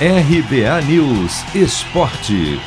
RBA News Esporte.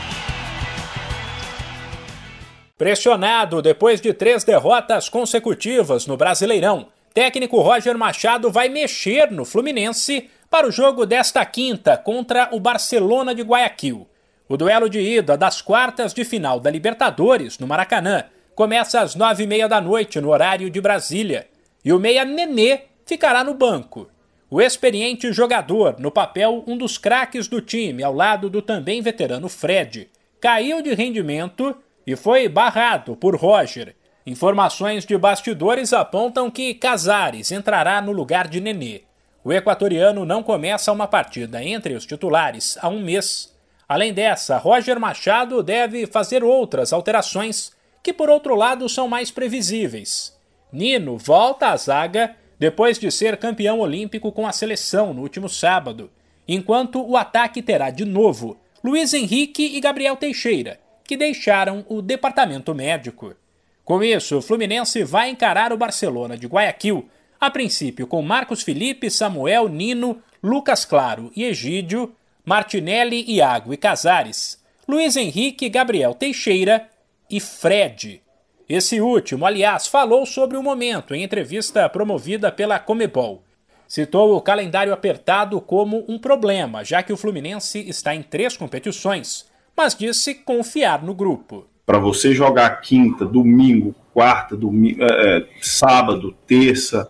Pressionado depois de três derrotas consecutivas no Brasileirão, técnico Roger Machado vai mexer no Fluminense para o jogo desta quinta contra o Barcelona de Guayaquil. O duelo de ida das quartas de final da Libertadores, no Maracanã, começa às nove e meia da noite no horário de Brasília. E o meia Nenê ficará no banco. O experiente jogador, no papel um dos craques do time, ao lado do também veterano Fred, caiu de rendimento e foi barrado por Roger. Informações de bastidores apontam que Casares entrará no lugar de Nenê. O equatoriano não começa uma partida entre os titulares há um mês. Além dessa, Roger Machado deve fazer outras alterações que, por outro lado, são mais previsíveis. Nino volta à zaga depois de ser campeão olímpico com a seleção no último sábado, enquanto o ataque terá de novo Luiz Henrique e Gabriel Teixeira, que deixaram o departamento médico. Com isso, o Fluminense vai encarar o Barcelona de Guayaquil, a princípio com Marcos Felipe, Samuel, Nino, Lucas Claro e Egídio, Martinelli, Iago e Casares, Luiz Henrique, Gabriel Teixeira e Fred. Esse último, aliás, falou sobre o momento em entrevista promovida pela Comebol. Citou o calendário apertado como um problema, já que o Fluminense está em três competições, mas disse confiar no grupo. Para você jogar quinta, domingo, quarta, domingo, é, é, sábado, terça,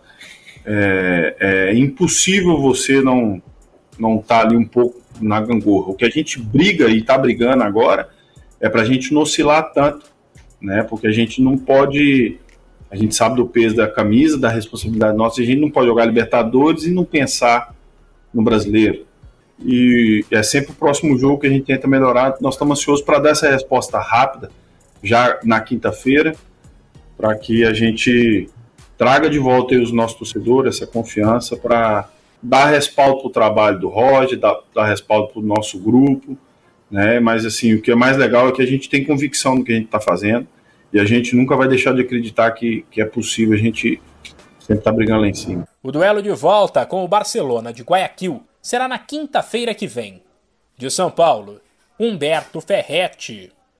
é, é, impossível você não não estar tá ali um pouco na gangorra. O que a gente briga e está brigando agora é para a gente não oscilar tanto né? Porque a gente não pode. A gente sabe do peso da camisa, da responsabilidade nossa, a gente não pode jogar Libertadores e não pensar no brasileiro. E é sempre o próximo jogo que a gente tenta melhorar. Nós estamos ansiosos para dar essa resposta rápida, já na quinta-feira, para que a gente traga de volta os nossos torcedores, essa confiança, para dar respaldo para o trabalho do Roger, dar, dar respaldo para o nosso grupo né? Mas assim, o que é mais legal é que a gente tem convicção no que a gente está fazendo e a gente nunca vai deixar de acreditar que, que é possível, a gente sempre está brigando lá em cima. O duelo de volta com o Barcelona de Guayaquil será na quinta-feira que vem. De São Paulo, Humberto Ferretti.